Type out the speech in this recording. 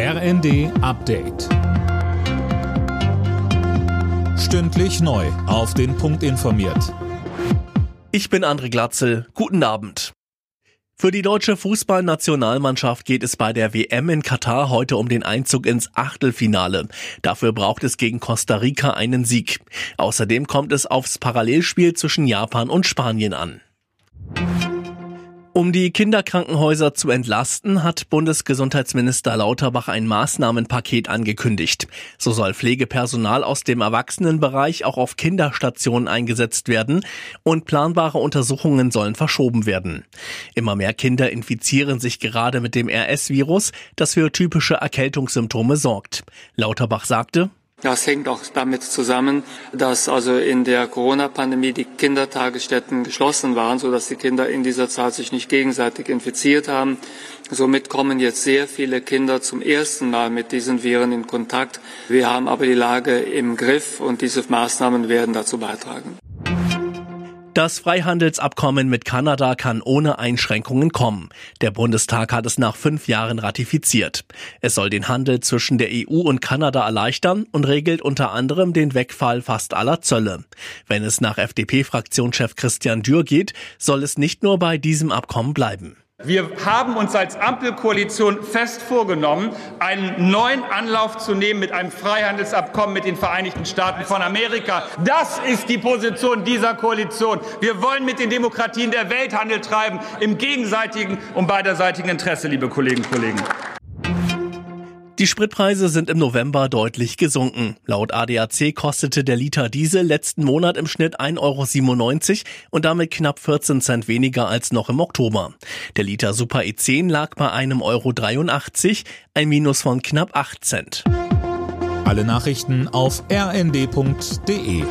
RND Update. Stündlich neu. Auf den Punkt informiert. Ich bin André Glatzel. Guten Abend. Für die deutsche Fußballnationalmannschaft geht es bei der WM in Katar heute um den Einzug ins Achtelfinale. Dafür braucht es gegen Costa Rica einen Sieg. Außerdem kommt es aufs Parallelspiel zwischen Japan und Spanien an. Um die Kinderkrankenhäuser zu entlasten, hat Bundesgesundheitsminister Lauterbach ein Maßnahmenpaket angekündigt. So soll Pflegepersonal aus dem Erwachsenenbereich auch auf Kinderstationen eingesetzt werden und planbare Untersuchungen sollen verschoben werden. Immer mehr Kinder infizieren sich gerade mit dem RS-Virus, das für typische Erkältungssymptome sorgt. Lauterbach sagte, das hängt auch damit zusammen, dass also in der Corona-Pandemie die Kindertagesstätten geschlossen waren, sodass die Kinder in dieser Zeit sich nicht gegenseitig infiziert haben. Somit kommen jetzt sehr viele Kinder zum ersten Mal mit diesen Viren in Kontakt. Wir haben aber die Lage im Griff und diese Maßnahmen werden dazu beitragen. Das Freihandelsabkommen mit Kanada kann ohne Einschränkungen kommen. Der Bundestag hat es nach fünf Jahren ratifiziert. Es soll den Handel zwischen der EU und Kanada erleichtern und regelt unter anderem den Wegfall fast aller Zölle. Wenn es nach FDP-Fraktionschef Christian Dürr geht, soll es nicht nur bei diesem Abkommen bleiben. Wir haben uns als Ampelkoalition fest vorgenommen, einen neuen Anlauf zu nehmen mit einem Freihandelsabkommen mit den Vereinigten Staaten von Amerika. Das ist die Position dieser Koalition. Wir wollen mit den Demokratien der Welt Handel treiben, im gegenseitigen und beiderseitigen Interesse, liebe Kolleginnen und Kollegen. Die Spritpreise sind im November deutlich gesunken. Laut ADAC kostete der Liter Diesel letzten Monat im Schnitt 1,97 Euro und damit knapp 14 Cent weniger als noch im Oktober. Der Liter Super E10 lag bei einem Euro, ein Minus von knapp 8 Cent. Alle Nachrichten auf rnd.de